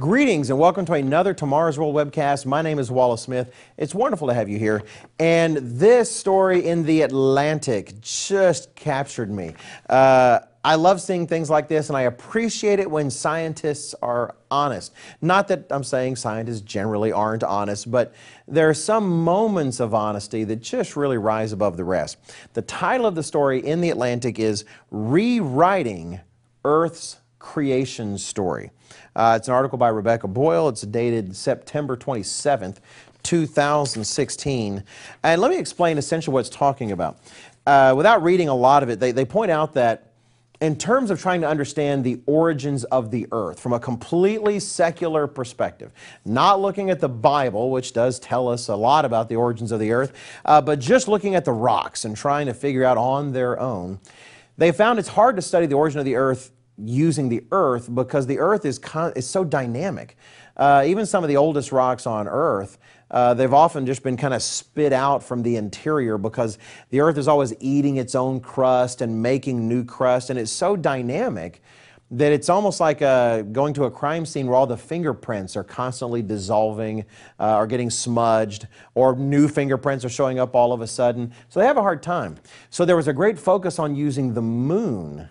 Greetings and welcome to another Tomorrow's World webcast. My name is Wallace Smith. It's wonderful to have you here. And this story in the Atlantic just captured me. Uh, I love seeing things like this and I appreciate it when scientists are honest. Not that I'm saying scientists generally aren't honest, but there are some moments of honesty that just really rise above the rest. The title of the story in the Atlantic is Rewriting Earth's Creation Story. Uh, it's an article by Rebecca Boyle. It's dated September 27th, 2016. And let me explain essentially what it's talking about. Uh, without reading a lot of it, they, they point out that in terms of trying to understand the origins of the earth from a completely secular perspective, not looking at the Bible, which does tell us a lot about the origins of the earth, uh, but just looking at the rocks and trying to figure out on their own, they found it's hard to study the origin of the earth using the earth because the earth is, is so dynamic. Uh, even some of the oldest rocks on earth, uh, they've often just been kind of spit out from the interior because the earth is always eating its own crust and making new crust, and it's so dynamic that it's almost like uh, going to a crime scene where all the fingerprints are constantly dissolving uh, or getting smudged, or new fingerprints are showing up all of a sudden. So they have a hard time. So there was a great focus on using the moon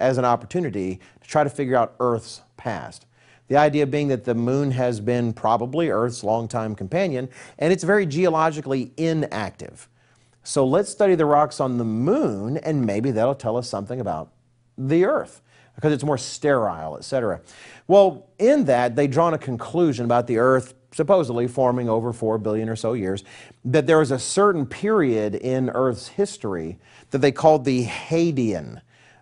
as an opportunity to try to figure out Earth's past. The idea being that the moon has been probably Earth's longtime companion, and it's very geologically inactive. So let's study the rocks on the moon, and maybe that'll tell us something about the Earth, because it's more sterile, etc. Well, in that, they drawn a conclusion about the Earth supposedly forming over 4 billion or so years, that there was a certain period in Earth's history that they called the Hadean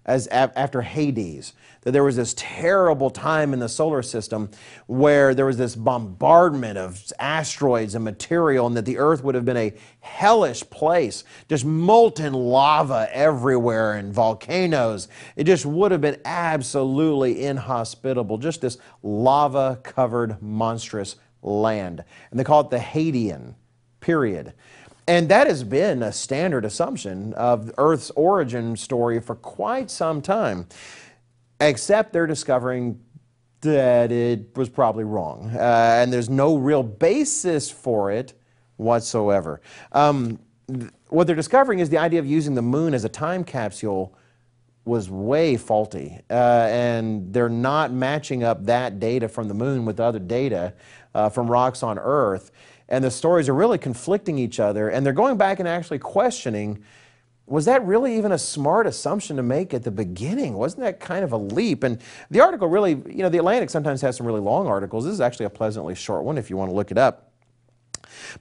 as after Hades, that there was this terrible time in the solar system where there was this bombardment of asteroids and material, and that the Earth would have been a hellish place, just molten lava everywhere and volcanoes. It just would have been absolutely inhospitable, just this lava covered, monstrous land. And they call it the Hadean period. And that has been a standard assumption of Earth's origin story for quite some time, except they're discovering that it was probably wrong. Uh, and there's no real basis for it whatsoever. Um, what they're discovering is the idea of using the moon as a time capsule was way faulty. Uh, and they're not matching up that data from the moon with other data uh, from rocks on Earth and the stories are really conflicting each other, and they're going back and actually questioning was that really even a smart assumption to make at the beginning? Wasn't that kind of a leap? And the article really, you know, the Atlantic sometimes has some really long articles. This is actually a pleasantly short one if you want to look it up.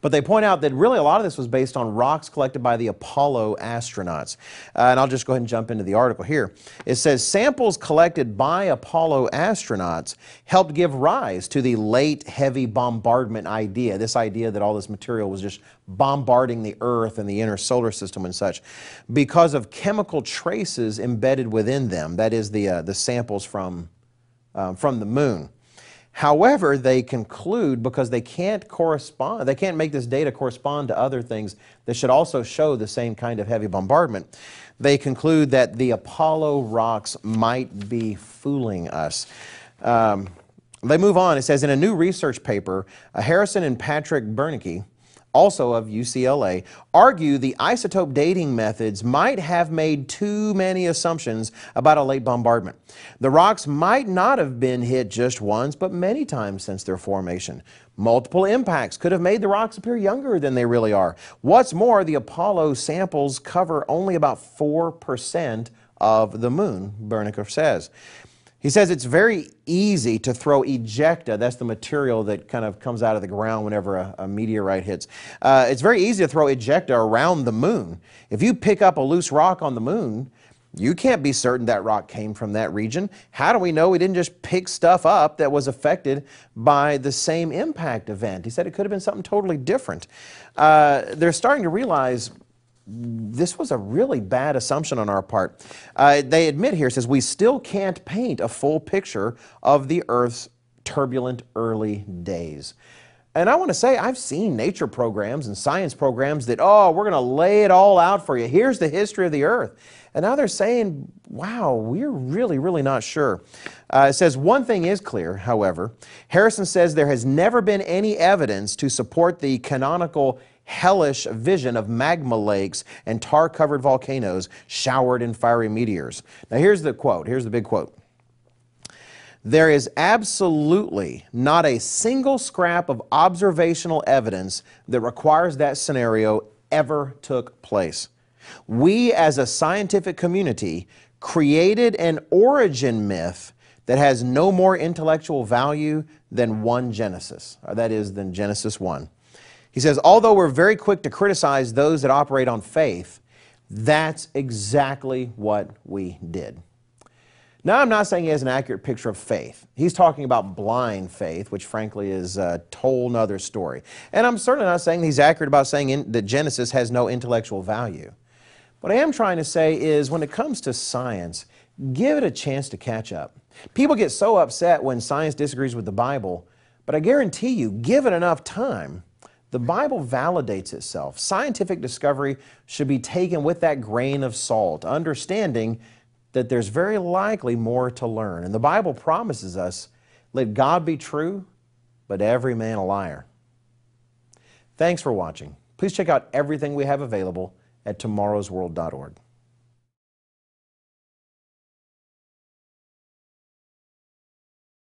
But they point out that really a lot of this was based on rocks collected by the Apollo astronauts. Uh, and I'll just go ahead and jump into the article here. It says samples collected by Apollo astronauts helped give rise to the late heavy bombardment idea, this idea that all this material was just bombarding the Earth and the inner solar system and such, because of chemical traces embedded within them, that is the, uh, the samples from, um, from the moon. However, they conclude because they can't correspond, they can't make this data correspond to other things that should also show the same kind of heavy bombardment. They conclude that the Apollo rocks might be fooling us. Um, they move on. It says in a new research paper, Harrison and Patrick Boehnke also of UCLA, argue the isotope dating methods might have made too many assumptions about a late bombardment. The rocks might not have been hit just once, but many times since their formation. Multiple impacts could have made the rocks appear younger than they really are. What's more, the Apollo samples cover only about 4% of the moon, Boehnke says. He says it's very easy to throw ejecta, that's the material that kind of comes out of the ground whenever a, a meteorite hits. Uh, it's very easy to throw ejecta around the moon. If you pick up a loose rock on the moon, you can't be certain that rock came from that region. How do we know we didn't just pick stuff up that was affected by the same impact event? He said it could have been something totally different. Uh, they're starting to realize this was a really bad assumption on our part. Uh, they admit here, says, we still can't paint a full picture of the Earth's turbulent early days. And I want to say, I've seen nature programs and science programs that, oh, we're going to lay it all out for you. Here's the history of the earth. And now they're saying, wow, we're really, really not sure. Uh, it says, one thing is clear, however. Harrison says there has never been any evidence to support the canonical hellish vision of magma lakes and tar covered volcanoes showered in fiery meteors. Now, here's the quote. Here's the big quote. There is absolutely not a single scrap of observational evidence that requires that scenario ever took place. We, as a scientific community, created an origin myth that has no more intellectual value than one Genesis, or that is, than Genesis 1. He says, although we're very quick to criticize those that operate on faith, that's exactly what we did. Now, I'm not saying he has an accurate picture of faith. He's talking about blind faith, which frankly is a whole nother story. And I'm certainly not saying he's accurate about saying in, that Genesis has no intellectual value. What I am trying to say is when it comes to science, give it a chance to catch up. People get so upset when science disagrees with the Bible, but I guarantee you, give it enough time, the Bible validates itself. Scientific discovery should be taken with that grain of salt, understanding that there's very likely more to learn. And the Bible promises us let God be true, but every man a liar. Thanks for watching. Please check out everything we have available at tomorrowsworld.org.